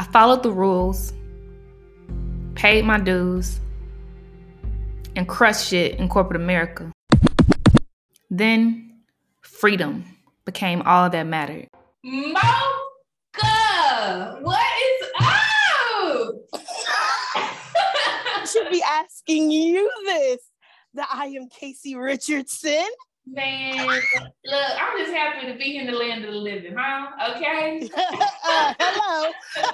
I followed the rules, paid my dues, and crushed shit in corporate America. Then freedom became all that mattered. Mocha, what is up? I should be asking you this. That I am Casey Richardson. Man, look, I'm just happy to be in the land of the living, huh? Okay. uh, hello.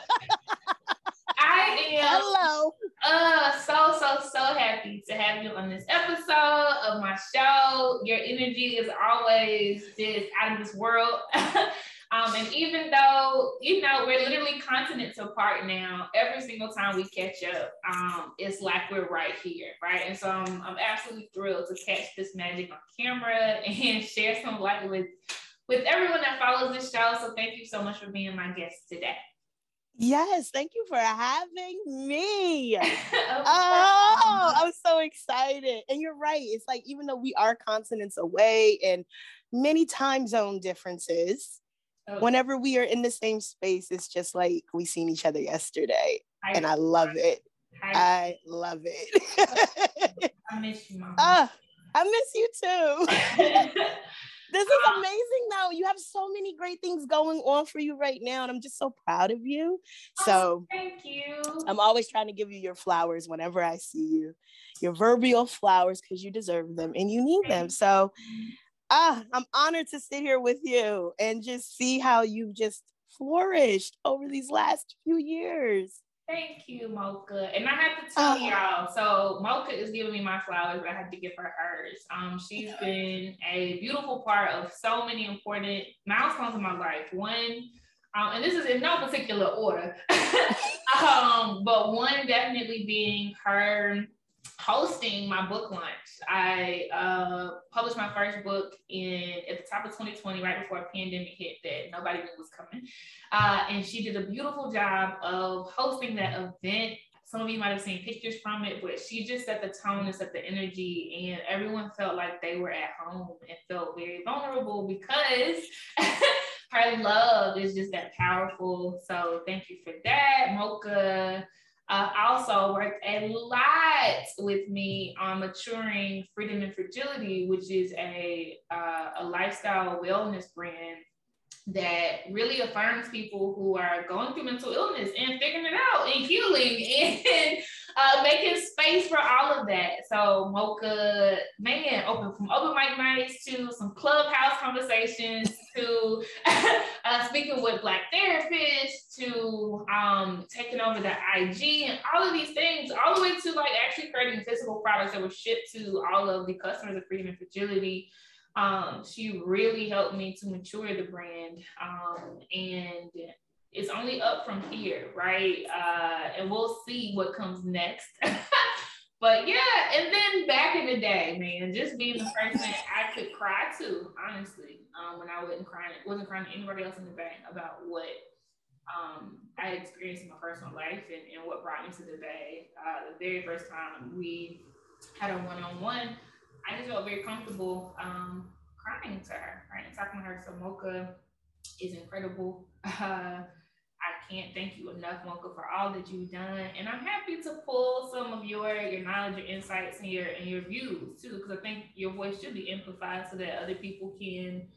I am Hello. uh so so so happy to have you on this episode of my show. Your energy is always just out of this world. um, and even though you know we're literally continents apart now, every single time we catch up, um, it's like we're right here, right? And so I'm, I'm absolutely thrilled to catch this magic on camera and share some light with with everyone that follows this show. So thank you so much for being my guest today. Yes, thank you for having me. Oh. I'm so excited. And you're right. It's like even though we are continents away and many time zone differences, Oh, whenever we are in the same space, it's just like we seen each other yesterday. I, And I love it. I, I love it. I miss you, mama. Ah, I miss you too. This is amazing though. You have so many great things going on for you right now. And I'm just so proud of you. Oh, So Thank you. I'm always trying to give you your flowers whenever I see you, your verbal flowers, because you deserve them and you need them. So ah, I'm honored to sit here with you and just see how you've just flourished over these last few years. Thank you, Mocha. And I have to tell Oh. y'all, so Mocha is giving me my flowers, but I have to give her hers. Um, she's been a beautiful part of so many important milestones in my life. One, um, and this is in no particular order, um, but one definitely being her hosting my book launch. I uh, published my first book in at the top of 2020, right before a pandemic hit that nobody knew was coming. Uh, and she did a beautiful job of hosting that event. Some of you might have seen pictures from it, but she just set the tone and set the energy, and everyone felt like they were at home and felt very vulnerable because her love is just that powerful. So thank you for that, Mocha. Uh, also worked a lot with me on maturing Freedom and Fragility, which is a uh, a lifestyle wellness brand that really affirms people who are going through mental illness and figuring it out and healing and uh, making space for all of that. So Mocha, man, open from open mic nights to some clubhouse conversations to uh, speaking with Black therapists to um, taking over the IG and all of these things, all the way to like actually creating physical products that were shipped to all of the customers of Freedom and Fragility um, she really helped me to mature the brand. Um, and it's only up from here, right? Uh, and we'll see what comes next. but yeah, and then back in the day, man, just being the person I could cry to, honestly, um, when I wasn't crying, wasn't crying to anybody else in the bank about what um, I experienced in my personal life and, and what brought me to the Bay. Uh, the very first time we had a one-on-one, I just felt very comfortable um, crying to her, right, and talking to her. So Mocha is incredible. Uh, can't thank you enough, Mocha, for all that you've done, and I'm happy to pull some of your your knowledge, your insights, and your and your views too, because I think your voice should be amplified so that other people can.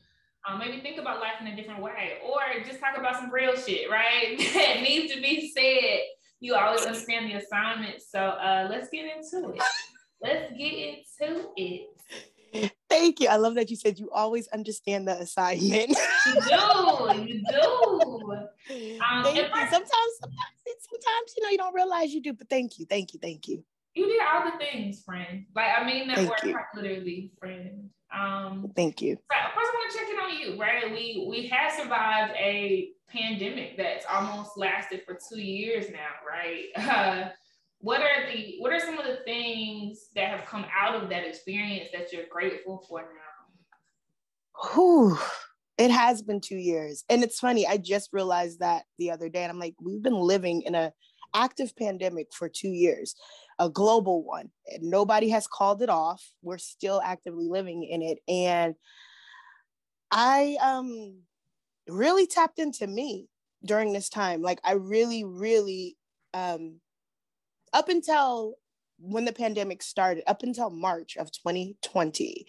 Um, maybe think about life in a different way, or just talk about some real shit, right? that needs to be said. You always understand the assignment, so uh, let's get into it. Let's get into it. Thank you. I love that you said you always understand the assignment. You do, you do. Um, thank you. first- Sometimes, sometimes, sometimes you know you don't realize you do, but thank you, thank you, thank you, You did all the things, friend. Like I mean that Thank word quite literally, friend. Um, thank you. so first I want to check in on you, right? We we have survived a pandemic that's almost lasted for two years now, right? Uh, what are the what are some of the things that have come out of that experience that you're grateful for now? Whew. It has been two years. And it's funny, I just realized that the other day. And I'm like, we've been living in a active pandemic for two years, a global one. Nobody has called it off. We're still actively living in it. And I um really tapped into me. during this time. Like I really, really, um, up until when the pandemic started, up until March of 2020,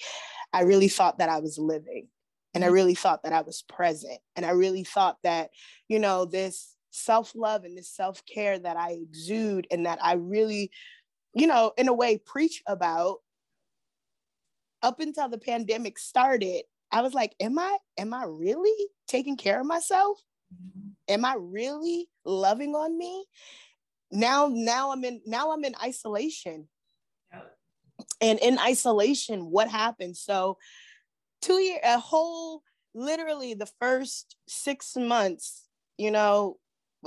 I really thought that I was living and I mm-hmm. really thought that I was present. And I really thought that, you know, this self love and this self care that I exude and that I really, you know, in a way preach about up until the pandemic started, I was like, am I, am I really taking care of myself? Mm-hmm. Am I really loving on me? Now, now I'm in, now I'm in isolation. And in isolation, what happened? So two year, a whole, literally the first six months, you know,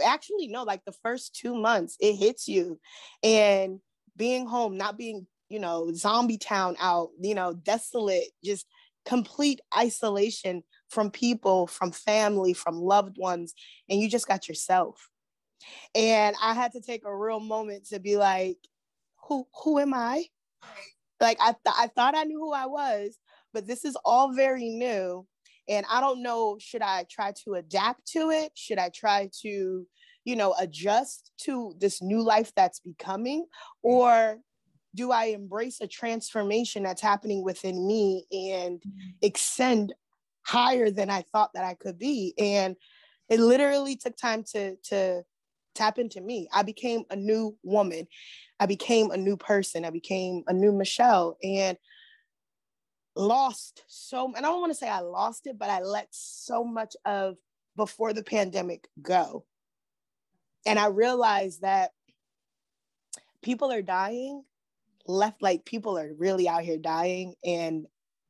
actually no, like the first two months, it hits you. And being home, not being, you know, zombie town out, you know, desolate, just complete isolation from people, from family, from loved ones, and you just got yourself. And I had to take a real moment to be like, who who am I? Like I th- I thought I knew who I was, but this is all very new. And I don't know, should I try to adapt to it? Should I try to, you know, adjust to this new life that's becoming? Or do I embrace a transformation that's happening within me and mm-hmm. extend higher than I thought that I could be? And it literally took time to to tap into me. I became a new woman. I became a new person. I became a new Michelle and lost so and I don't want to say I lost it, but I let so much of before the pandemic go. And I realized that people are dying left like people are really out here dying and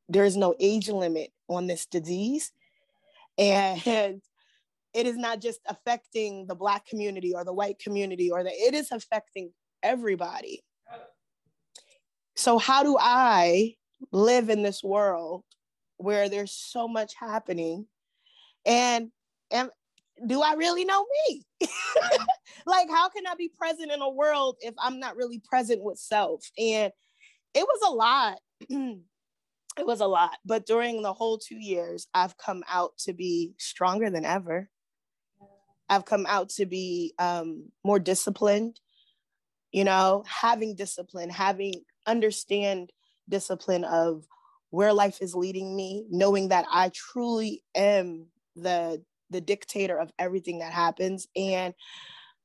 there's no age limit on this disease and it is not just affecting the black community or the white community or that it is affecting everybody. So how do i live in this world where there's so much happening? And and do i really know me? Like how can i be present in a world if i'm not really present with self? And it was a lot. It was a lot. But during the whole two years i've come out to be stronger than ever i've come out to be um, more disciplined you know having discipline having understand discipline of where life is leading me knowing that i truly am the the dictator of everything that happens. And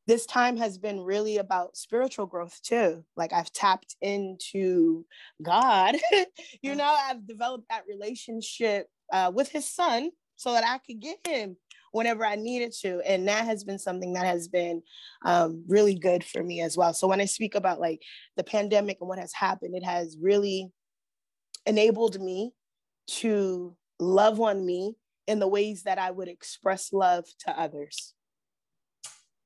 this time has been really about spiritual growth too. Like I've tapped into God, you know, I've developed that relationship uh, with his son so that I could get him whenever I needed to. And that has been something that has been um, really good for me as well. So when I speak about like the pandemic and what has happened, it has really enabled me to love on me in the ways that I would express love to others.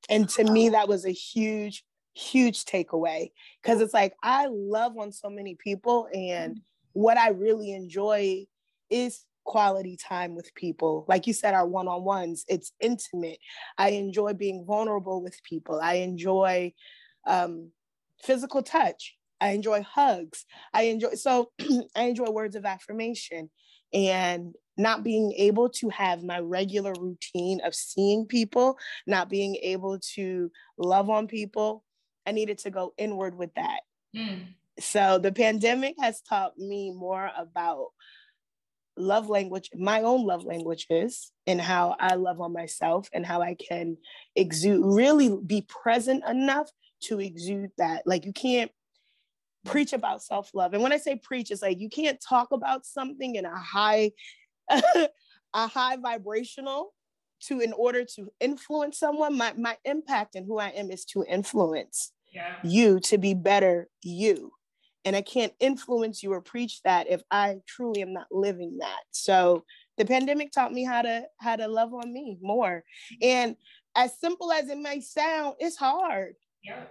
And to me, that was a huge, huge takeaway because it's like I love on so many people, and what I really enjoy is quality time with people. Like you said, our one on ones, it's intimate. I enjoy being vulnerable with people. I enjoy um, physical touch. I enjoy hugs. I enjoy, so I enjoy words of affirmation. And not being able to have my regular routine of seeing people, not being able to love on people, I needed to go inward with that. Mm. So the pandemic has taught me more about love language, my own love languages, and how I love on myself and how I can exude, really be present enough to exude that. Like you can't preach about self love. And when I say preach, it's like you can't talk about something in a high a high vibrational to in order to influence someone my, my impact and who i am is to influence yeah. you to be better you and i can't influence you or preach that if i truly am not living that. So the pandemic taught me how to how to love on me more. And as simple as it may sound it's hard. Yeah.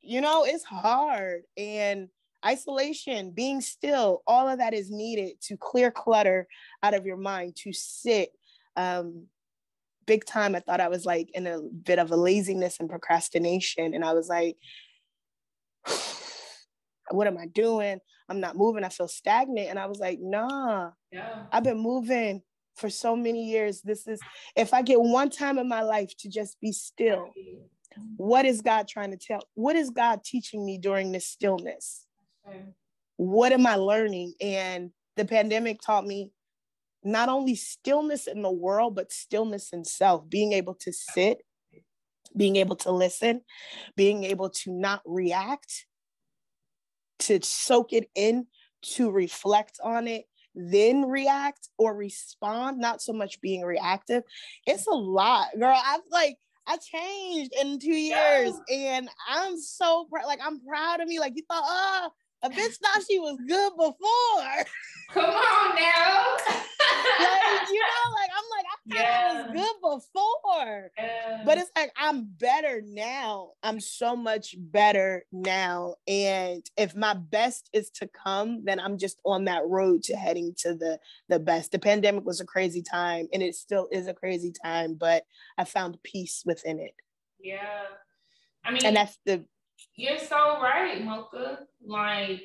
You know it's hard. And isolation, being still, all of that is needed to clear clutter out of your mind, to sit. Um, big time, I thought I was like in a bit of a laziness and procrastination. And I was like, what am I doing? I'm not moving. I feel stagnant. And I was like, nah, yeah. I've been moving for so many years. This is if I get one time in my life to just be still, what is God trying to tell? What is God teaching me during this stillness? What am I learning? And the pandemic taught me not only stillness in the world, but stillness in self, being able to sit, being able to listen, being able to not react, to soak it in, to reflect on it, then react or respond, not so much being reactive. It's a lot, girl. I've like, I changed in two years and I'm so proud. Like, I'm proud of me. Like, you thought, oh, a bitch thought she was good before. Come on now. like, you know, like I'm like, I thought yeah. I was good before. Yeah. But it's like I'm better now. I'm so much better now. And if my best is to come, then I'm just on that road to heading to the the best. The pandemic was a crazy time and it still is a crazy time, but I found peace within it. Yeah. I mean, and that's the you're so right, Mocha. Like,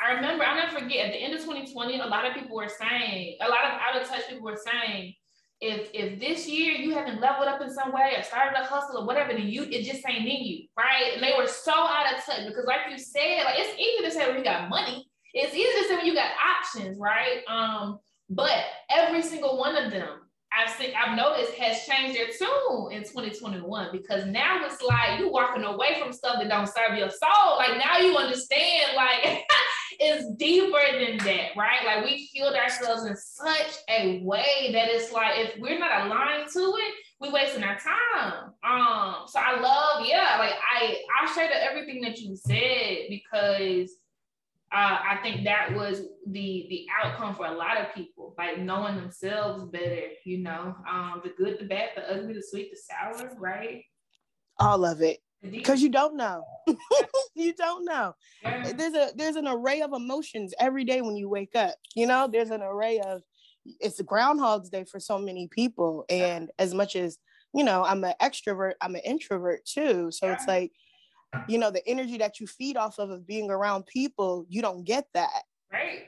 I remember, I'll never forget at the end of 2020, a lot of people were saying, a lot of out of touch people were saying, if if this year you haven't leveled up in some way or started a hustle or whatever, then you it just ain't in you, right? And they were so out of touch because, like you said, like it's easy to say when you got money. It's easy to say when you got options, right? Um, but every single one of them I've seen, I've noticed has changed their tune in 2021 because now it's like you walking away from stuff that don't serve your soul. Like now you understand, like it's deeper than that, right? Like we healed ourselves in such a way that it's like if we're not aligned to it, we're wasting our time. Um, so I love, yeah, like I I share everything that you said because uh, I think that was the the outcome for a lot of people, like knowing themselves better, you know, um, the good, the bad, the ugly, the sweet, the sour, right? All of it, because you don't know, you don't know. Yeah. There's a there's an array of emotions every day when you wake up. You know, there's an array of it's a Groundhog's Day for so many people, and as much as you know, I'm an extrovert, I'm an introvert too, so yeah. it's like you know the energy that you feed off of of being around people you don't get that right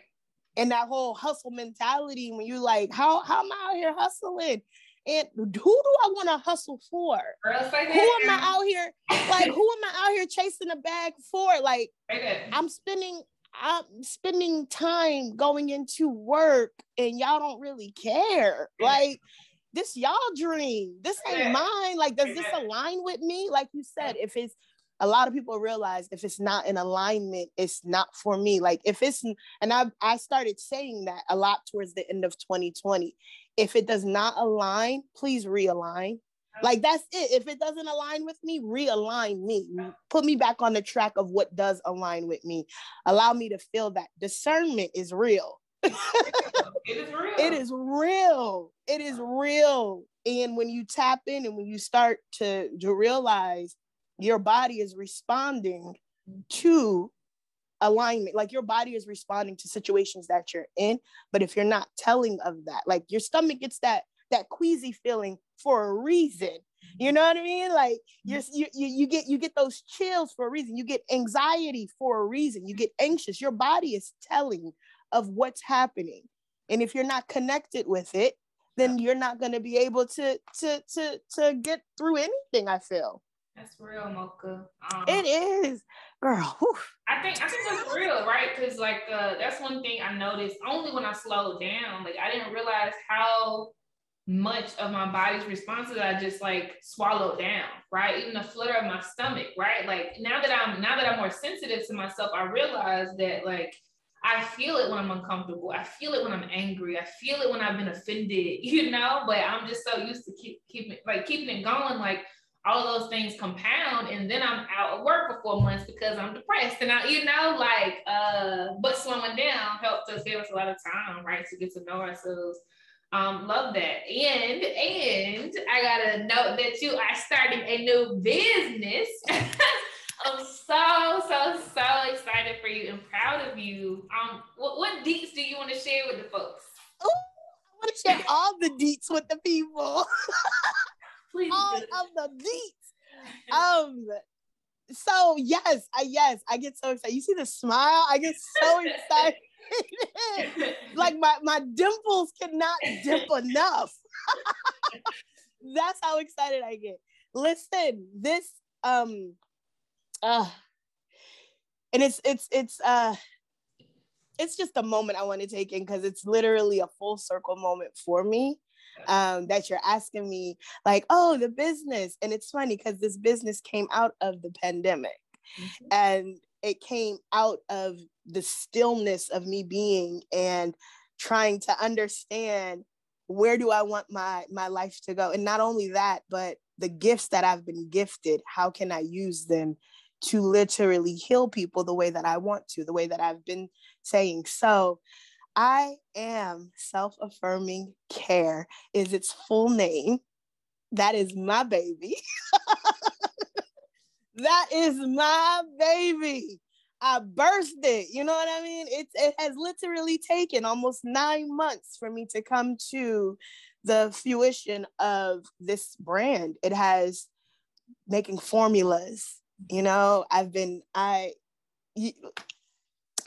and that whole hustle mentality when you're like how how am i out here hustling and who do I want to hustle for? Who am I out here? Like, who am I out here chasing a bag for? Like, I'm spending, I'm spending time going into work, and y'all don't really care. Like, this y'all dream. This ain't mine. Like, does this align with me? Like you said, if it's a lot of people realize if it's not in alignment, it's not for me. Like if it's, and I I started saying that a lot towards the end of 2020. If it does not align, please realign. Like that's it. If it doesn't align with me, realign me. Mm. Put me back on the track of what does align with me. Allow me to feel that discernment is real. it is real. It is real. It is real. And when you tap in and when you start to, to realize your body is responding to alignment. Like your body is responding to situations that you're in but if you're not telling of that like your stomach gets that that queasy feeling for a reason. You know what i mean? Like you're, you, you you get you get those chills for a reason. You get anxiety for a reason. You get anxious. Your body is telling of what's happening. And if you're not connected with it then you're not going to be able to to to to get through anything i feel that's real, Mocha. Um, it is, girl. Whew. I think I think that's real, right? Because like uh, that's one thing I noticed only when I slowed down. Like I didn't realize how much of my body's responses I just like swallowed down, right? Even the flutter of my stomach, right? Like now that I'm now that I'm more sensitive to myself, I realize that like I feel it when I'm uncomfortable. I feel it when I'm angry. I feel it when I've been offended, you know. But I'm just so used to keep keeping like keeping it going. Like all those things compound and then I'm out of work for four months because I'm depressed. And I, you know, like uh, but slowing down helped us give us a lot of time, right, to get to know ourselves. Um, love that. And and I gotta note that you are starting a new business. I'm so, so, so excited for you and proud of you. Um, what, what deets do you want to share with the folks? Ooh, I want to share all the deets with the people. Please all do. of the beats. Um, so yes, I yes, I get so excited. You see the smile? I get so excited. like my, my dimples cannot dip enough. That's how excited I get. Listen, this um uh and it's it's it's uh it's just a moment I want to take in because it's literally a full circle moment for me. Um, that you're asking me, like, oh, the business. And it's funny because this business came out of the pandemic mm-hmm. and it came out of the stillness of me being and trying to understand where do I want my my life to go? And not only that, but the gifts that I've been gifted, how can I use them to literally heal people the way that I want to, the way that I've been saying. So I am self affirming care, is its full name. That is my baby. that is my baby. I birthed it. You know what I mean? It, it has literally taken almost nine months for me to come to the fruition of this brand. It has making formulas, you know, I've been, I,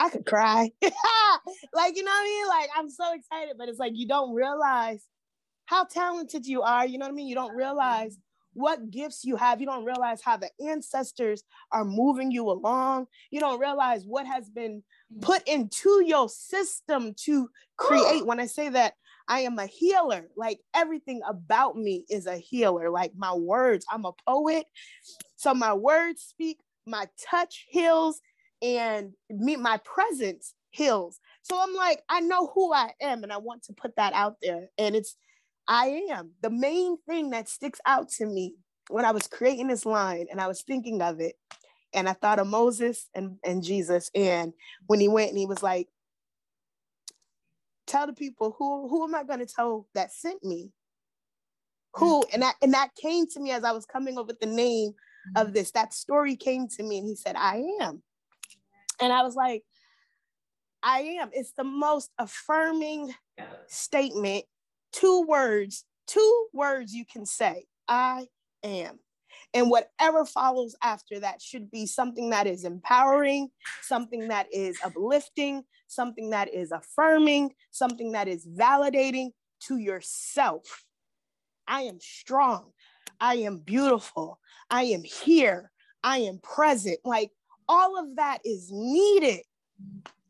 I could cry. like, you know what I mean? Like, I'm so excited, but it's like you don't realize how talented you are. You know what I mean? You don't realize what gifts you have. You don't realize how the ancestors are moving you along. You don't realize what has been put into your system to create. When I say that, I am a healer. Like everything about me is a healer. Like my words, I'm a poet. So my words speak, my touch heals, and me, my presence heals. So I'm like, I know who I am, and I want to put that out there. And it's, I am. The main thing that sticks out to me when I was creating this line and I was thinking of it, and I thought of Moses and, and Jesus. And when he went and he was like, tell the people who who am I going to tell that sent me? Who mm. and that and that came to me as I was coming up with the name of mm. this. That story came to me and he said, I am. And I was like, I am. It's the most affirming statement. Two words, two words you can say. I am. And whatever follows after that should be something that is empowering, something that is uplifting, something that is affirming, something that is validating to yourself. I am strong. I am beautiful. I am here. I am present. Like all of that is needed.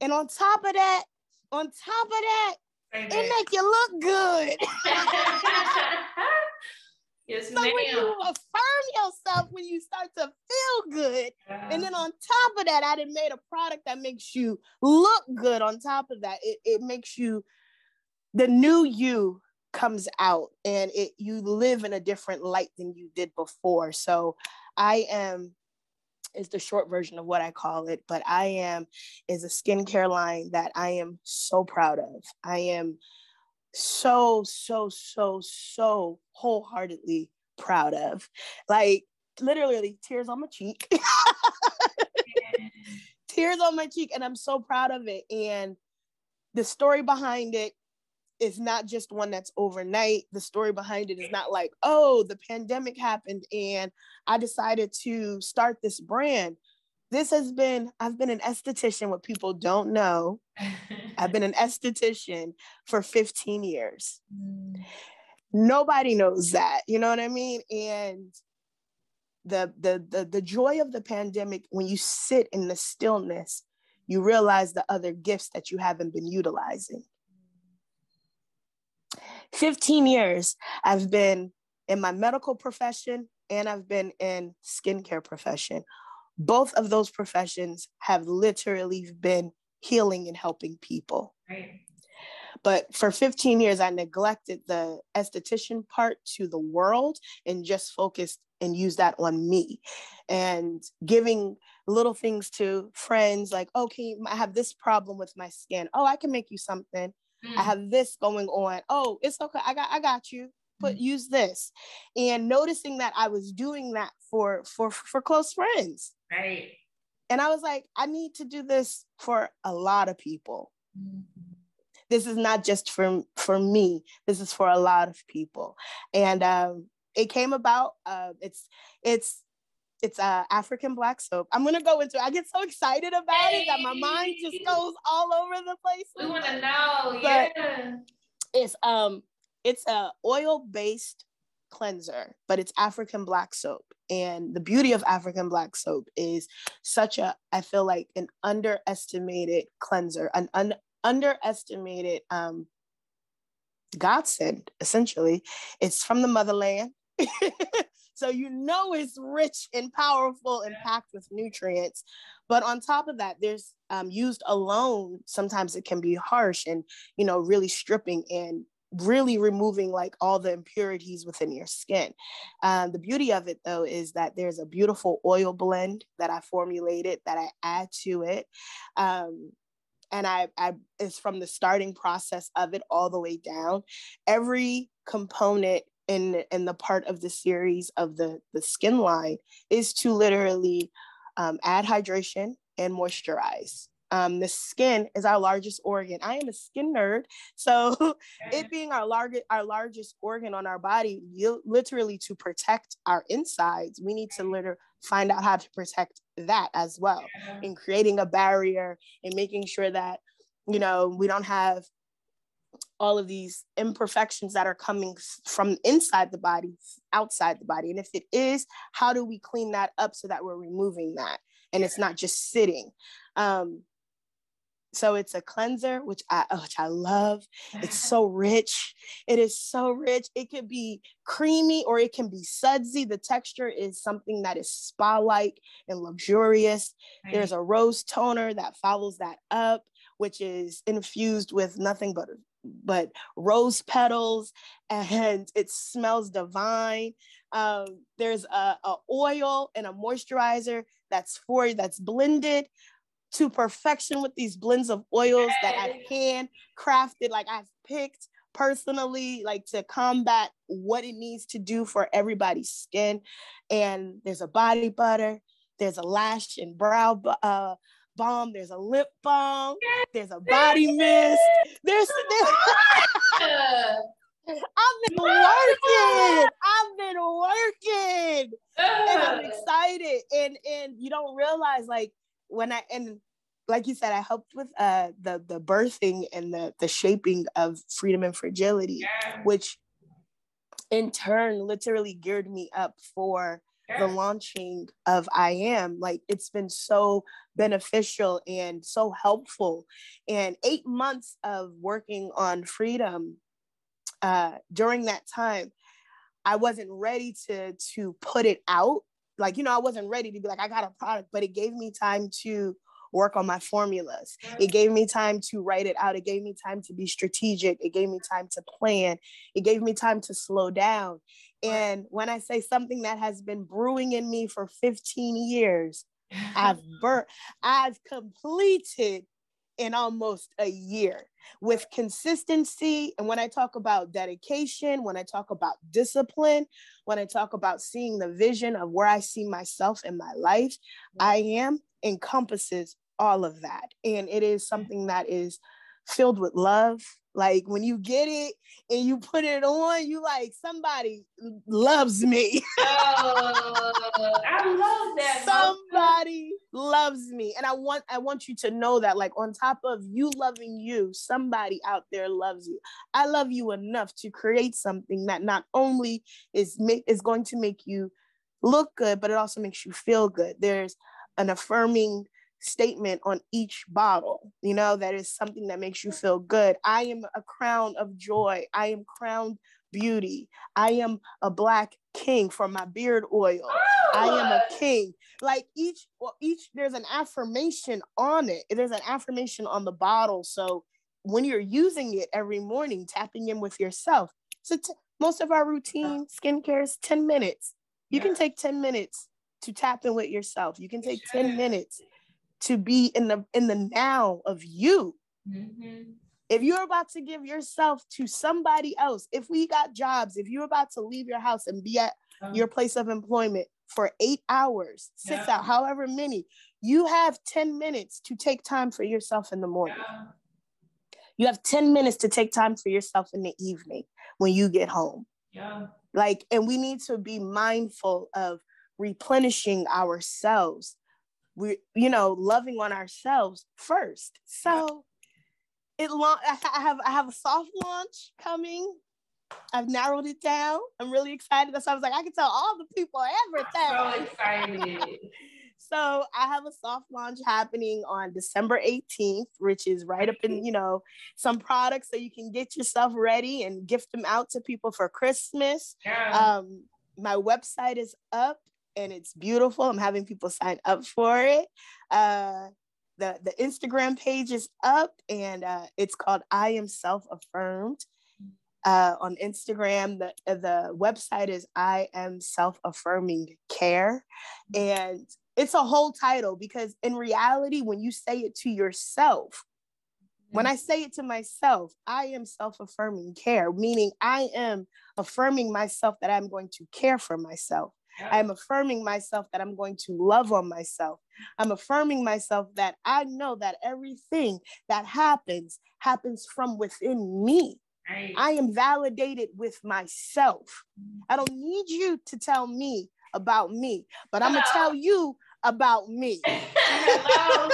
And on top of that, on top of that, Amen. it make you look good. yes, so ma'am. when you affirm yourself, when you start to feel good, yeah. and then on top of that, I done made a product that makes you look good. On top of that, it, it makes you the new you comes out and it you live in a different light than you did before. So I am is the short version of what I call it, but I am is a skincare line that I am so proud of. I am so, so, so, so wholeheartedly proud of. Like literally tears on my cheek. tears on my cheek. And I'm so proud of it. And the story behind it is not just one that's overnight. The story behind it is not like, oh, the pandemic happened and I decided to start this brand. This has been, I've been an esthetician, what people don't know. I've been an esthetician for 15 years. Mm. Nobody knows that, you know what I mean? And the, the the the joy of the pandemic when you sit in the stillness you realize the other gifts that you haven't been utilizing 15 years I've been in my medical profession and I've been in skincare profession. Both of those professions have literally been healing and helping people. Right. But for 15 years, I neglected the esthetician part to the world and just focused and used that on me and giving little things to friends like, okay, I have this problem with my skin. Oh, I can make you something. Mm. I have this going on. Oh, it's okay. I got I got you. But mm. use this. And noticing that I was doing that for for for close friends. Right. And I was like, I need to do this for a lot of people. Mm. This is not just for for me. This is for a lot of people. And um it came about uh, it's it's it's a African black soap. I'm gonna go into. I get so excited about it that my mind just goes all over the place. We want to know, but yeah. It's um, it's a oil based cleanser, but it's African black soap. And the beauty of African black soap is such a, I feel like an underestimated cleanser, an un, underestimated um, godsend, essentially. It's from the motherland. so you know it's rich and powerful and packed with nutrients. But on top of that, there's um, used alone. Sometimes it can be harsh and you know really stripping and really removing like all the impurities within your skin. Um, the beauty of it though is that there's a beautiful oil blend that I formulated that I add to it. Um, and I, I it's from the starting process of it all the way down. Every component in in the part of the series of the the skin line is to literally um, add hydration and moisturize. Um, the skin is our largest organ. I am a skin nerd, so it being our largest our largest organ on our body, you literally to protect our insides, we need to literally find out how to protect that as well, in creating a barrier and making sure that you know we don't have all of these imperfections that are coming from inside the body outside the body and if it is how do we clean that up so that we're removing that and it's not just sitting um, so it's a cleanser, which I which I love. It's so rich. It is so rich. It can be creamy or it can be sudsy. The texture is something that is spa-like and luxurious. Right. There's a rose toner that follows that up, which is infused with nothing but but rose petals and it smells divine. Um, there's a, a oil and a moisturizer that's for that's blended to perfection with these blends of oils that I've handcrafted, like I've picked personally, like to combat what it needs to do for everybody's skin. And there's a body butter, there's a lash and brow uh, balm, there's a lip balm, there's a body mist, there's, there's I've been working. I've been working. And I'm excited. And and you don't realize like when I and like you said, I helped with uh, the the birthing and the the shaping of freedom and fragility, which in turn literally geared me up for the launching of I am. Like it's been so beneficial and so helpful. And eight months of working on freedom uh, during that time, I wasn't ready to to put it out like you know i wasn't ready to be like i got a product but it gave me time to work on my formulas. It gave me time to write it out. It gave me time to be strategic. It gave me time to plan. It gave me time to slow down. And when i say something that has been brewing in me for 15 years i've burnt i've completed in almost a year with consistency. And when I talk about dedication, when I talk about discipline, when I talk about seeing the vision of where I see myself in my life, I am encompasses all of that. And it is something that is filled with love. Like when you get it and you put it on, you like somebody loves me. oh, I love that. Somebody loves me. And I want I want you to know that like on top of you loving you, somebody out there loves you. I love you enough to create something that not only is make is going to make you look good, but it also makes you feel good. There's an affirming statement on each bottle. You know, that is something that makes you feel good. I am a crown of joy. I am crowned beauty. I am a black king for my beard oil. Oh. I am a king. Like each well, each there's an affirmation on it. There's an affirmation on the bottle. So when you're using it every morning, tapping in with yourself. So t- most of our routine skincare is 10 minutes. You can take 10 minutes to tap in with yourself. You can take 10 minutes to be in the in the now of you. Mm-hmm. If you're about to give yourself to somebody else, if we got jobs, if you're about to leave your house and be at uh-huh. your place of employment for eight hours, six yeah. hours, however many, you have 10 minutes to take time for yourself in the morning. Yeah. You have 10 minutes to take time for yourself in the evening when you get home. Yeah. Like, and we need to be mindful of replenishing ourselves. We, you know, loving on ourselves first. So it long I have I have a soft launch coming. I've narrowed it down. I'm really excited. That's why I was like, I can tell all the people everything. So excited. so I have a soft launch happening on December 18th, which is right up in, you know, some products so you can get yourself ready and gift them out to people for Christmas. Yeah. Um, my website is up and it's beautiful. I'm having people sign up for it. Uh, the, the Instagram page is up and uh, it's called I Am Self Affirmed. Uh, on Instagram, the, the website is I Am Self Affirming Care. And it's a whole title because in reality, when you say it to yourself, when I say it to myself, I am self affirming care, meaning I am affirming myself that I'm going to care for myself. I'm affirming myself that I'm going to love on myself. I'm affirming myself that I know that everything that happens happens from within me. Right. I am validated with myself. I don't need you to tell me about me, but I'm going to tell you about me.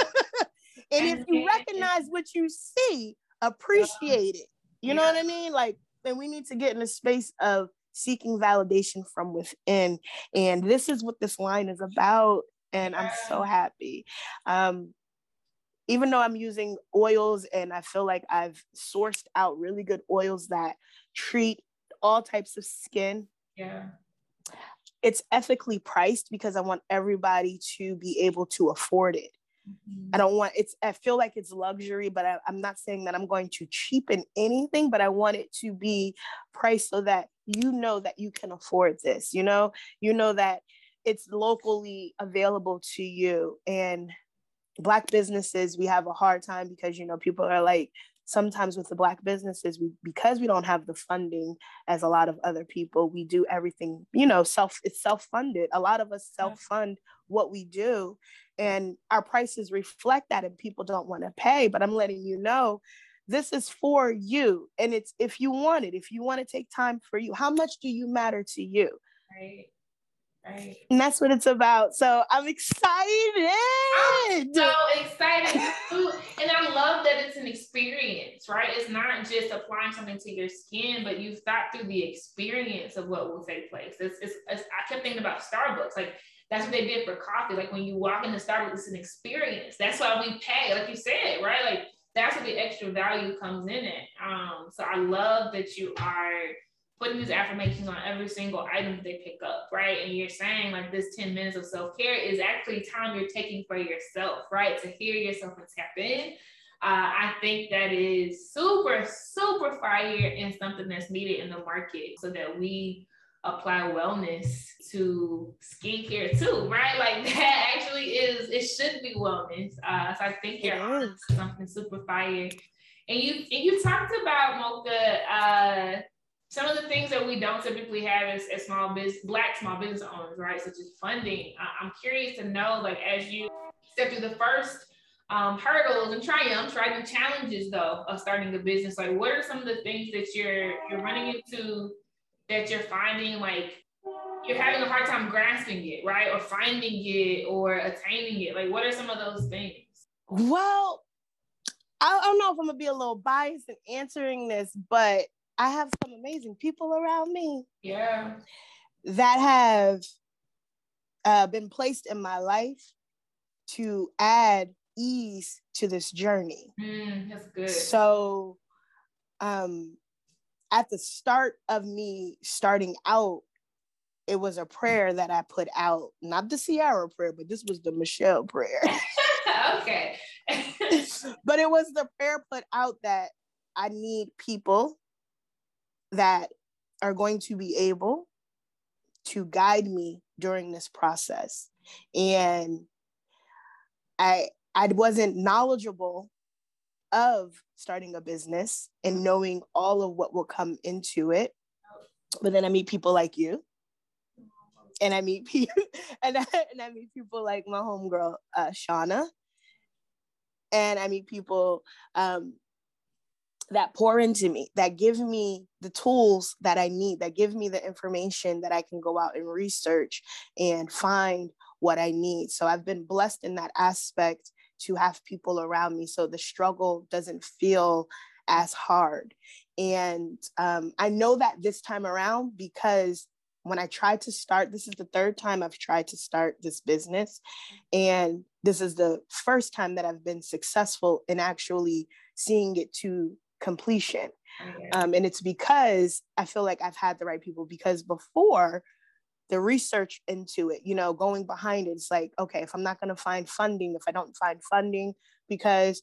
And if you recognize what you see, appreciate it. You know what I mean? Like, and we need to get in a space of seeking validation from within. And this is what this line is about. And I'm so happy. Um, even though I'm using oils and I feel like I've sourced out really good oils that treat all types of skin, yeah. it's ethically priced because I want everybody to be able to afford it. I don't want it's I feel like it's luxury, but I, I'm not saying that I'm going to cheapen anything, but I want it to be priced so that you know that you can afford this, you know, you know that it's locally available to you. And black businesses, we have a hard time because you know people are like sometimes with the black businesses we because we don't have the funding as a lot of other people we do everything you know self it's self-funded. A lot of us self-fund what we do and our prices reflect that and people don't want to pay. But i'm letting you know this is for you and it's if you want it if you want to take time for you how much do you matter to you Right. Right. and that's what it's about so i'm excited I'm so excited too. And I love that it's an experience, right? It's not just applying something to your skin, but you've thought through the experience of what will take place. It's, it's, it's, I kept thinking about Starbucks. Like, that's what they did for coffee. Like, when you walk into Starbucks, it's an experience. That's why we pay, like you said, right? Like, that's where the extra value comes in it. Um, so I love that you are putting these affirmations on every single item they pick up, right? And you're saying like this 10 minutes of self-care is actually time you're taking for yourself, right? To hear yourself and tap in. Uh, I think that is super, super fire and something that's needed in the market so that we apply wellness to skincare too, right? Like that actually is, it should be wellness. Uh, so I think you're on something super fire. And you and you talked about Mocha, uh, some of the things that we don't typically have as, as small business, black small business owners, right? Such as funding. I, I'm curious to know, like, as you step through the first um, hurdles and triumphs, right, and challenges though of starting a business. Like, what are some of the things that you're you're running into that you're finding like you're having a hard time grasping it, right, or finding it or attaining it? Like, what are some of those things? Well, I don't know if I'm gonna be a little biased in answering this, but I have some amazing people around me Yeah. that have uh, been placed in my life to add ease to this journey. Mm, that's good. So, um, at the start of me starting out, it was a prayer that I put out, not the Sierra prayer, but this was the Michelle prayer. okay. but it was the prayer put out that I need people that are going to be able to guide me during this process. And I I wasn't knowledgeable of starting a business and knowing all of what will come into it. But then I meet people like you. And I meet people and and I meet people like my homegirl uh, Shauna and I meet people um, that pour into me, that give me the tools that I need, that give me the information that I can go out and research and find what I need. So I've been blessed in that aspect to have people around me so the struggle doesn't feel as hard. And um, I know that this time around because when I tried to start, this is the third time I've tried to start this business. And this is the first time that I've been successful in actually seeing it to completion. Um, and it's because I feel like I've had the right people because before the research into it, you know, going behind it, it's like, okay, if I'm not going to find funding, if I don't find funding because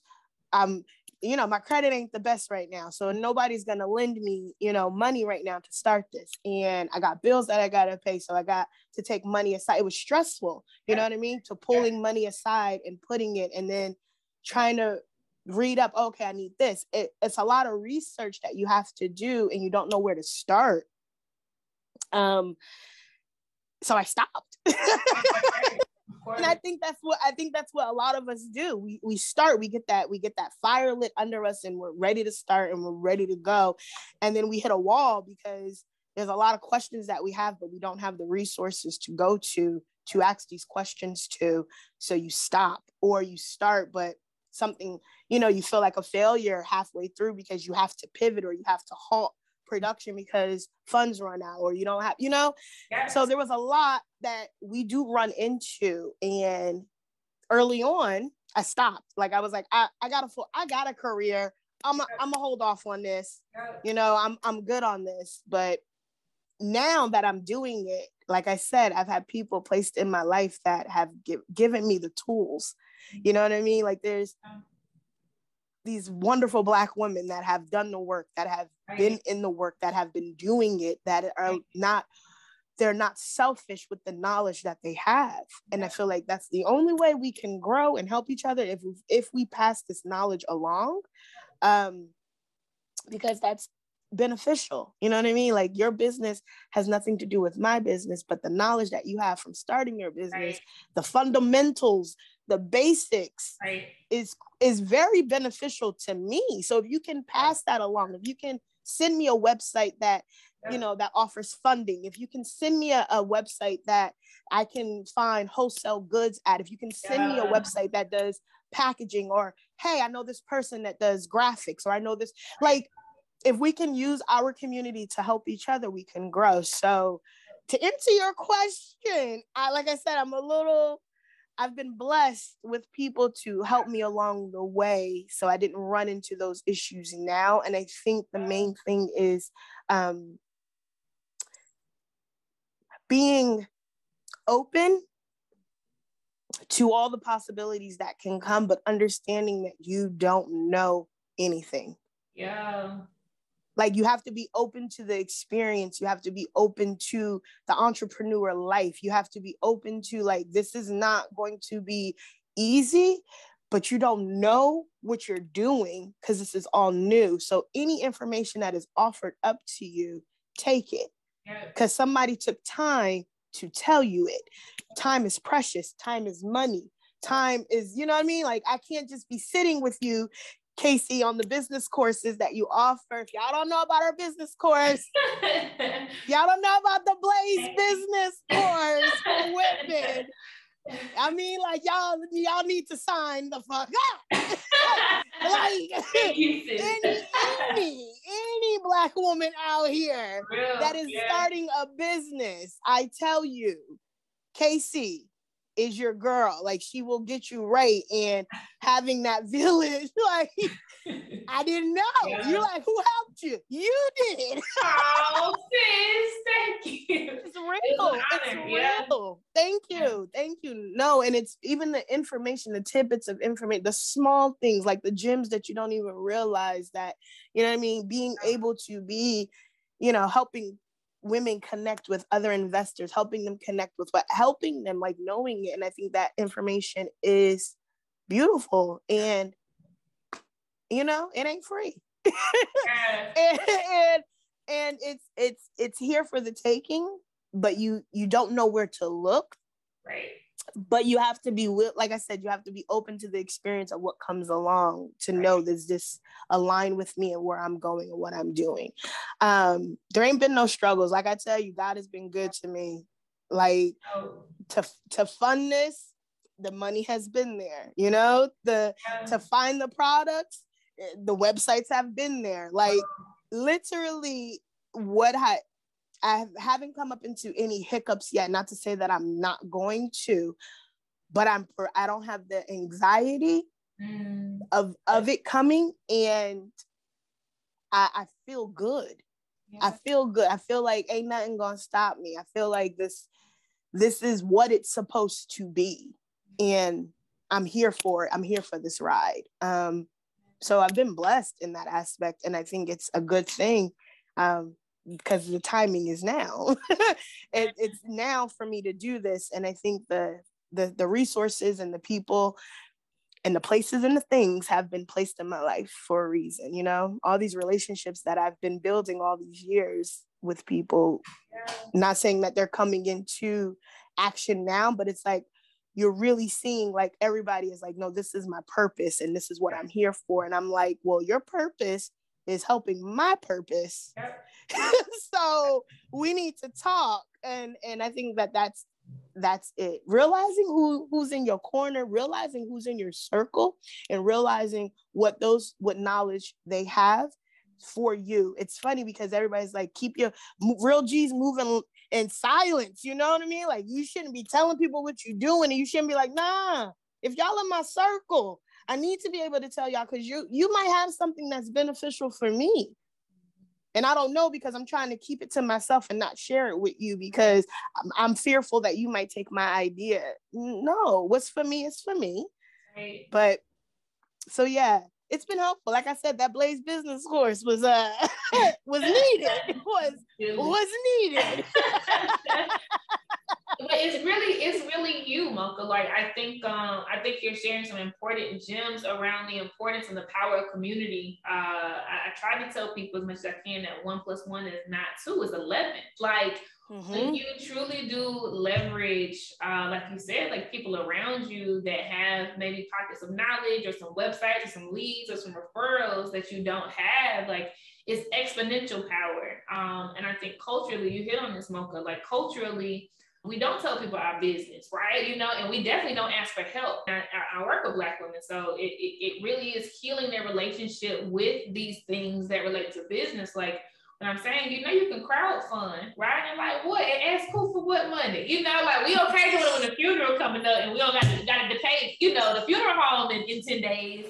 I'm you know, my credit ain't the best right now. So nobody's gonna lend me, you know, money right now to start this. And I got bills that I gotta pay. So I got to take money aside. It was stressful, you know what I mean? To pulling money aside and putting it and then trying to read up, okay, I need this. It, it's a lot of research that you have to do and you don't know where to start. Um, so I stopped. and I think that's what I think that's what a lot of us do. We we start, we get that we get that fire lit under us, and we're ready to start and we're ready to go, and then we hit a wall because there's a lot of questions that we have, but we don't have the resources to go to to ask these questions to. So you stop or you start, but something you know you feel like a failure halfway through because you have to pivot or you have to halt production because funds run out or you don't have, you know? Yes. So there was a lot that we do run into. And early on, I stopped. Like I was like, I, I got a full, I got a career. I'm a, I'm gonna hold off on this. You know, I'm I'm good on this. But now that I'm doing it, like I said, I've had people placed in my life that have give, given me the tools. You know what I mean? Like there's these wonderful black women that have done the work that have right. been in the work that have been doing it that are right. not they're not selfish with the knowledge that they have and i feel like that's the only way we can grow and help each other if we, if we pass this knowledge along um because that's beneficial you know what i mean like your business has nothing to do with my business but the knowledge that you have from starting your business right. the fundamentals the basics right. is is very beneficial to me. So if you can pass that along if you can send me a website that you know that offers funding if you can send me a, a, website that i can find wholesale goods at if you can send yeah. me a website that does packaging or hey i know this person that does graphics or i know this like if we can use our community to help each other we can grow. So to answer your question i like i said i'm a little I've been blessed with people to help me along the way so I didn't run into those issues now. And I think the main thing is um, being open to all the possibilities that can come, but understanding that you don't know anything. Yeah like you have to be open to the experience. You have to be open to the entrepreneur life. You have to be open to like this is not going to be easy but you don't know what you're doing because this is all new. So any information that is offered up to you take it. Because somebody took time to tell you it. Time is precious. Time is money. Time is you know what i mean? Like i can't just be sitting with you Casey on the business courses that you offer. If y'all don't know about our business course, y'all don't know about the Blaze business course for women. I mean, like y'all, y'all need to sign the fuck up. like any, any, any black woman out here Real, that is yeah. starting a business, I tell you, Casey, is your girl. Like she will get you right. And having that village, like I didn't know. Yeah. You're like, who helped you? You did. oh, sis, thank you. It's real. It's, it's yeah. real. Thank you. Yeah. Thank you. No, and it's even the information, the tidbits of information, the small things like the gems that you don't even realize that, you know what I mean? Being able to be, you know, helping women connect with other investors, helping them connect with what, helping them like knowing it. And I think that information is beautiful and, you know, it ain't free. and, and, and it's it's it's here for the taking but you you don't know where to look right but you have to be like i said you have to be open to the experience of what comes along to right. know does this align with me and where i'm going and what i'm doing um there ain't been no struggles like i tell you god has been good to me like oh. to to fund this the money has been there you know the yeah. to find the products eh, the websites have been there like literally what i I haven't come up into any hiccups yet. Not to say that I'm not going to, but I'm I don't have the anxiety mm. of of it coming, and I, I feel good. Yeah. I feel good. I feel like ain't nothing gonna stop me. I feel like this this is what it's supposed to be, and I'm here for it. I'm here for this ride. Um, so I've been blessed in that aspect, and I think it's a good thing. Um, because the timing is now. it, it's now for me to do this, and I think the the the resources and the people and the places and the things have been placed in my life for a reason. You know, all these relationships that I've been building all these years with people. Yeah. Not saying that they're coming into action now, but it's like you're really seeing like everybody is like, no, this is my purpose and this is what I'm here for. And I'm like, well, your purpose is helping my purpose. Yep. so we need to talk. And and I think that that's that's it realizing who who's in your corner realizing who's in your circle and realizing what those what knowledge they have for you it's funny because everybody's like keep your real g's moving in silence you know what i mean like you shouldn't be telling people what you're doing and you shouldn't be like nah if y'all in my circle I need to be able to tell y'all because you you might have something that's beneficial for me. And I don't know because I'm trying to keep it to myself and not share it with you because I'm, I'm fearful that you might take my idea. No, what's for me is for me. Right. But so yeah, it's been helpful. Like I said, that Blaze business course was uh was needed. was was needed. but it's really it's really you, Mocha. Like I think um I think you're sharing some important gems around the importance and the power of community. Uh I, I try to tell people as much as I can that one plus one is not two, it's eleven. Like Mm-hmm. When you truly do leverage, uh, like you said, like people around you that have maybe pockets of knowledge or some websites or some leads or some referrals that you don't have, like it's exponential power. Um, and I think culturally, you hit on this, Mocha, like culturally, we don't tell people our business, right? You know, and we definitely don't ask for help. I, I, work with Black women, so it, it, it really is healing their relationship with these things that relate to business. Like when I'm saying, you know, you can crowd fund, right? And like what? And ask who for what money? You know, like we okay when the funeral coming up and we don't got to got to pay, you know, the funeral home in, in 10 days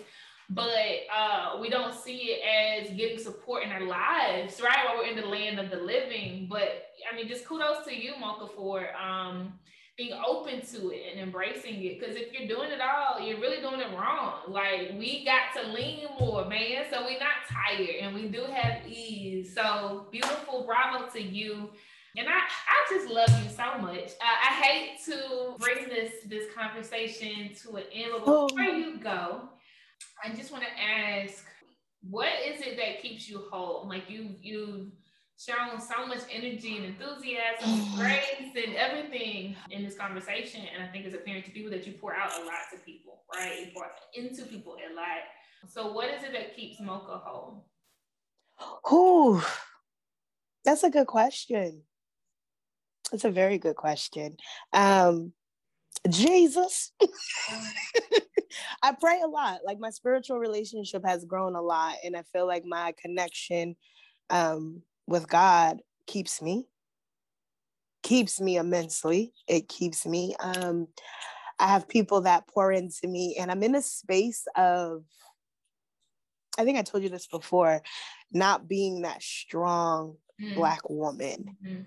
but uh, we don't see it as getting support in our lives, right? While we're in the land of the living. But I mean, just kudos to you, Mocha, for um, being open to it and embracing it. Because if you're doing it all, you're really doing it wrong. Like we got to lean more, man. So we're not tired and we do have ease. So beautiful, bravo to you. And I, I just love you so much. Uh, I hate to bring this this conversation to an end, but oh. before you go, I just want to ask, what is it that keeps you whole? Like you you shown so much energy and enthusiasm, grace, and everything in this conversation. And I think it's apparent to people that you pour out a lot to people, right? You pour into people a lot. So what is it that keeps Mocha whole? Ooh, that's a good question. That's a very good question. Um, Jesus. I pray a lot. Like my spiritual relationship has grown a lot, and I feel like my connection um, with God keeps me, keeps me immensely. It keeps me. Um, I have people that pour into me, and I'm in a space of. I think I told you this before, not being that strong mm. black woman. Mm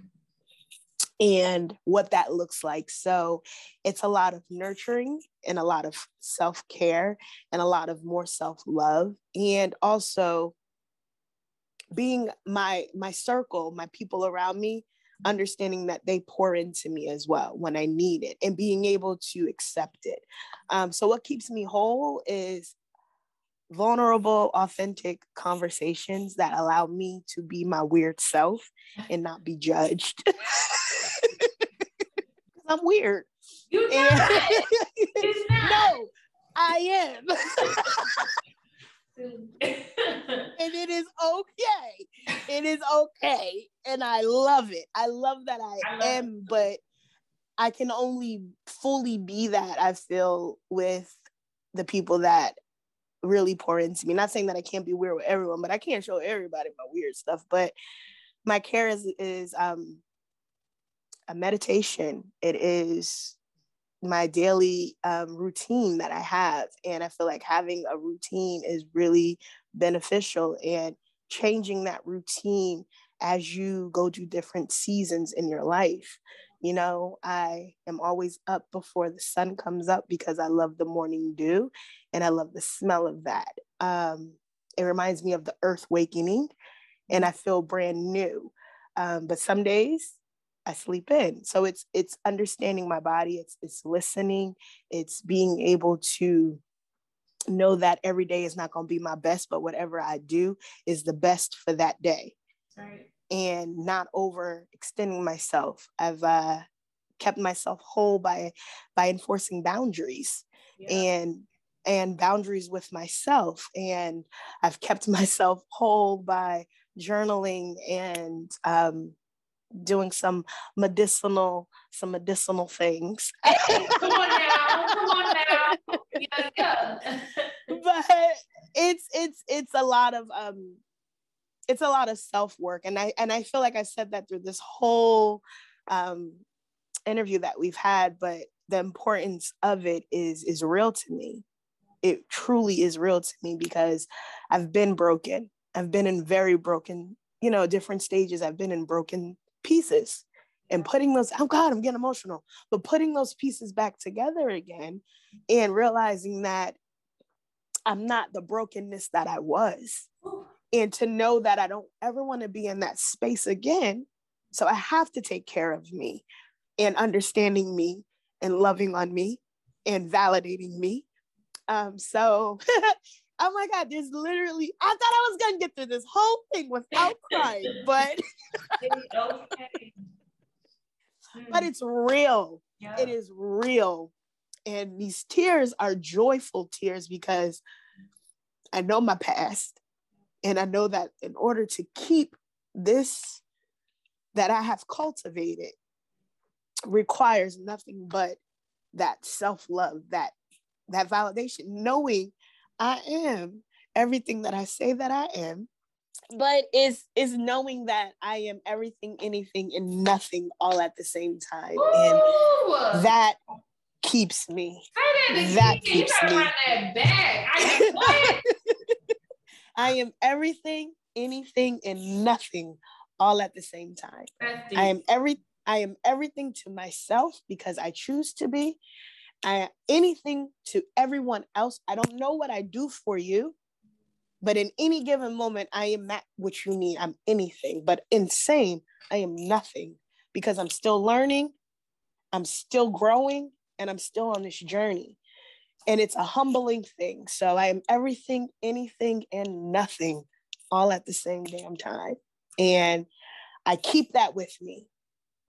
and what that looks like. So it's a lot of nurturing and a lot of self care and a lot of more self love. And also being my my circle my people around me understanding that they pour into me as well when i need it and being able to accept it um, so what keeps me whole is vulnerable authentic conversations that allow me to be my weird self and not be judged I'm weird. You not. It's no, I am. and it is okay. It is okay. And I love it. I love that I, I love am, it. but I can only fully be that, I feel, with the people that really pour into me. Not saying that I can't be weird with everyone, but I can't show everybody my weird stuff. But my care is is um a meditation. It is my daily um, routine that I have. And I feel like having a routine is really beneficial and changing that routine as you go through different seasons in your life. You know, I am always up before the sun comes up because I love the morning dew and I love the smell of that. Um, it reminds me of the earth wakening and I feel brand new. Um, but some days I sleep in. So it's it's understanding my body, it's it's listening, it's being able to know that every day is not going to be my best, but whatever I do is the best for that day. Right. And not overextending myself. I've uh, kept myself whole by by enforcing boundaries yeah. and and boundaries with myself. And I've kept myself whole by journaling and um, doing some medicinal some medicinal things. come on now, come on now. Yeah, yeah. but it's it's it's a lot of um it's a lot of self-work and I and I feel like I said that through this whole um interview that we've had but the importance of it is is real to me. It truly is real to me because I've been broken. I've been in very broken, you know, different stages. I've been in broken pieces and putting those oh god i'm getting emotional but putting those pieces back together again and realizing that i'm not the brokenness that i was. And to know that i don't ever want to be in that space again. So i have to take care of me and understanding me and loving on me and validating me. Um so oh my god there's literally i thought i was gonna get through this whole thing without crying but okay. but it's real yeah. it is real and these tears are joyful tears because i know my past and i know that in order to keep this that i have cultivated requires nothing but that self-love that that validation knowing I am everything that I say that I am. But is is knowing that I am everything, anything, and nothing all at the same time. Ooh. And that keeps me. That keeps me. That I am everything, anything, and nothing all at the same time. I am every I am everything to myself because I choose to be. I, am anything to everyone else. I don't know what I do for you, but in any given moment, I am not what you need. I'm anything, but insane, I am nothing because I'm still learning, I'm still growing, and I'm still on this journey. And it's a humbling thing. So I am everything, anything, and nothing all at the same damn time. And I keep that with me.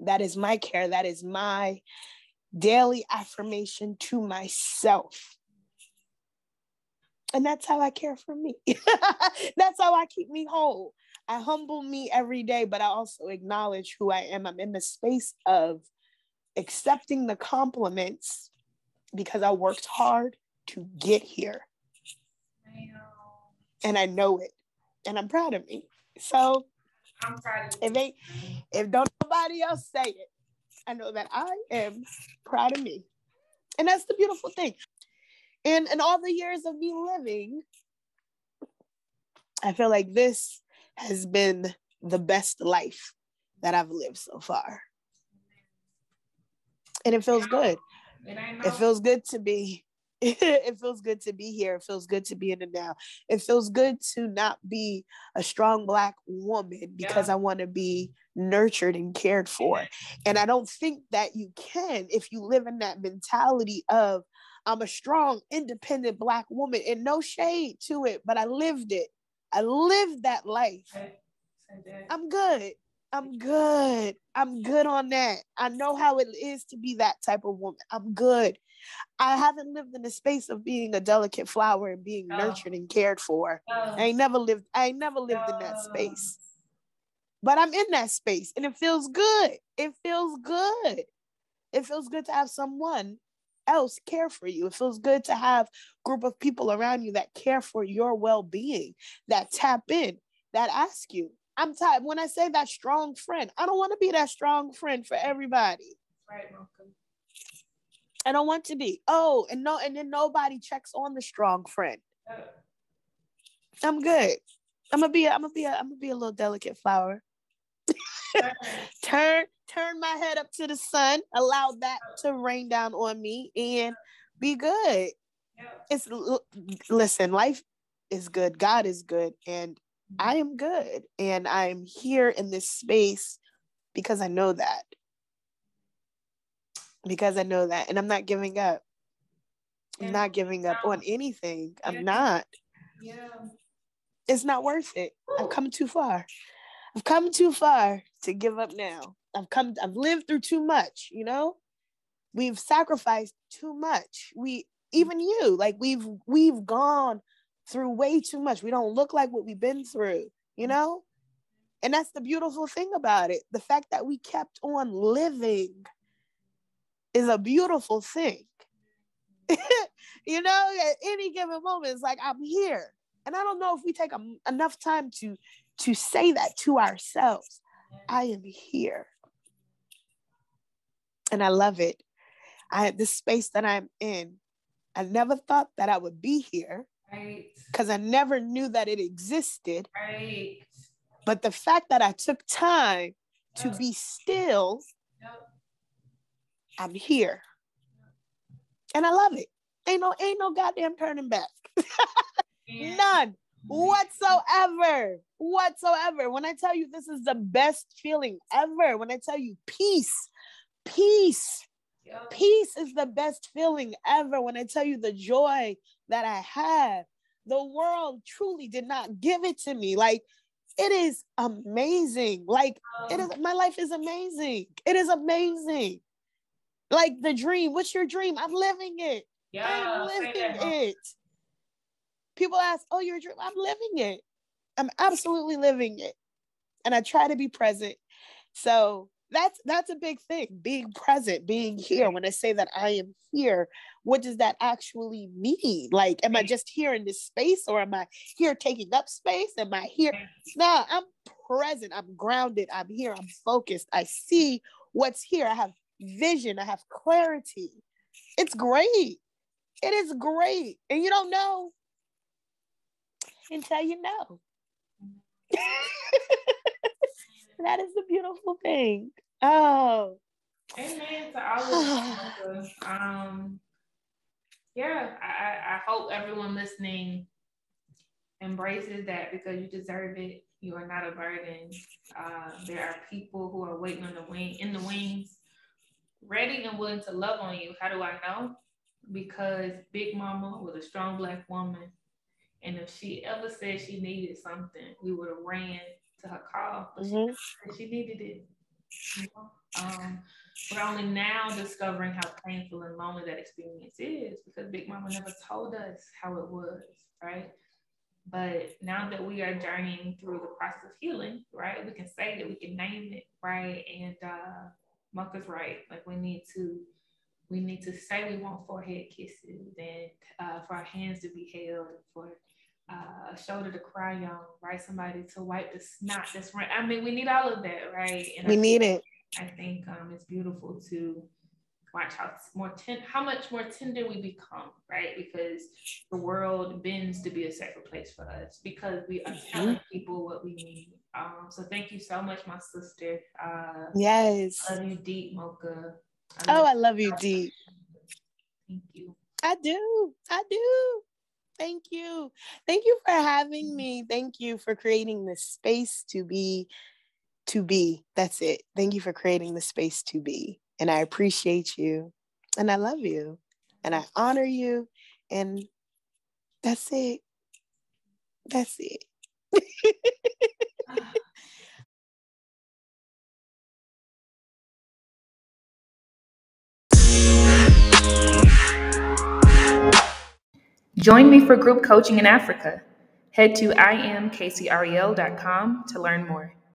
That is my care. That is my daily affirmation to myself. And that's how I care for me. that's how I keep me whole. I humble me every day, but I also acknowledge who I am. I'm in the space of accepting the compliments because I worked hard to get here. And I know it. And I'm proud of me. So I'm proud of you. If, they, if don't nobody else say it, I know that I am proud of me. And that's the beautiful thing. And in all the years of me living, I feel like this has been the best life that I've lived so far. And it feels good. It feels good to be it feels good to be here. It feels good to be in the now. It feels good to not be a strong black woman because yeah. I want to be nurtured and cared for. And I don't think that you can if you live in that mentality of I'm a strong, independent black woman and no shade to it, but I lived it. I lived that life. I'm good. I'm good. I'm good on that. I know how it is to be that type of woman. I'm good. I haven't lived in the space of being a delicate flower and being No. nurtured and cared for. No. I ain't never lived, I ain't never lived in that space. But I'm in that space and it feels good. It feels good. It feels good to have someone else care for you. It feels good to have a group of people around you that care for your well-being, that tap in, that ask you. I'm tired. When I say that strong friend, I don't want to be that strong friend for everybody. Right, Mocha. I don't want to be. Oh, and no, and then nobody checks on the strong friend. I'm good. I'm gonna be. A, I'm gonna be. A, I'm gonna be a little delicate flower. Turn, turn my head up to the sun. Allow that to rain down on me and be good. It's listen. Life is good. God is good, and I am good. And I'm here in this space because I know that. Because I know that, and I'm not giving up. I'm Yeah. not giving up on anything. I'm not. Yeah. It's not worth it. I've come too far. I've come too far to give up now. I've come I've lived through too much, you know? We've sacrificed too much. We even you, like we've we've gone through way too much. We don't look like what we've been through, you know? And that's the beautiful thing about it. The fact that we kept on living is a beautiful thing. you know, at any given moment, it's like I'm here. And I don't know if we take em- enough time to to say that to ourselves. I am here. And I love it. I this space that I'm in. I never thought that I would be here Right. because I never knew that it existed. Right. But the fact that I took time to be still. I'm here. And I love it. Ain't no ain't no goddamn turning back. None mm-hmm. whatsoever. Whatsoever. When I tell you this is the best feeling ever, when I tell you peace, peace, peace is the best feeling ever. When I tell you the joy that I have, the world truly did not give it to me. Like it is amazing. Like it um, is my life is amazing. It is amazing. Like the dream. What's your dream? I'm living it. Yeah. I'm living it. People ask, "Oh, you're a dream." I'm living it. I'm absolutely living it, and I try to be present. So that's that's a big thing. Being present, being here. When I say that I am here, what does that actually mean? Like, am I just here in this space, or am I here taking up space? Am I here? No, I'm present. I'm grounded. I'm here. I'm focused. I see what's here. I have vision. I have clarity. It's great. It is great. And you don't know until you know. that is the beautiful thing. Oh, Amen to all of. Um, yeah, I, I I hope everyone listening embraces that because you deserve it. You are not a burden. Uh, there are people who are waiting on the wing in the wings, ready and willing to love on you. How do I know? Because Big Mama was a strong black woman, and if she ever said she needed something, we would have ran to her call. But she mhm. and she needed it. You know? Um, we're only now discovering how painful and lonely that experience is because Big Mama never told us how it was, right? But now that we are journeying through the process of healing, right, we can say that we can name it, right? And uh, Mocha's right. Like we need to, we need to say we want forehead kisses and uh, for our hands to be held, and for uh, a shoulder to cry on, right? Somebody to wipe the snot that's right. I mean, we need all of that, right? And we I need think- it. I think um, it's beautiful to watch how more ten- how much more tender we become, right? Because the world bends to be a safer place for us because we are telling people what we need. Um, so thank you so much, my sister. Uh, Yes. love you deep, Mocha. Oh, I love you deep. Thank you. I do. I do. Thank you. Thank you for having me. Thank you for creating this space to be to be. That's it. Thank you for creating the space to be. And I appreciate you. And I love you. And I honor you. And that's it. That's it. Join me for group coaching in Africa. Head to imkcrel.com to learn more.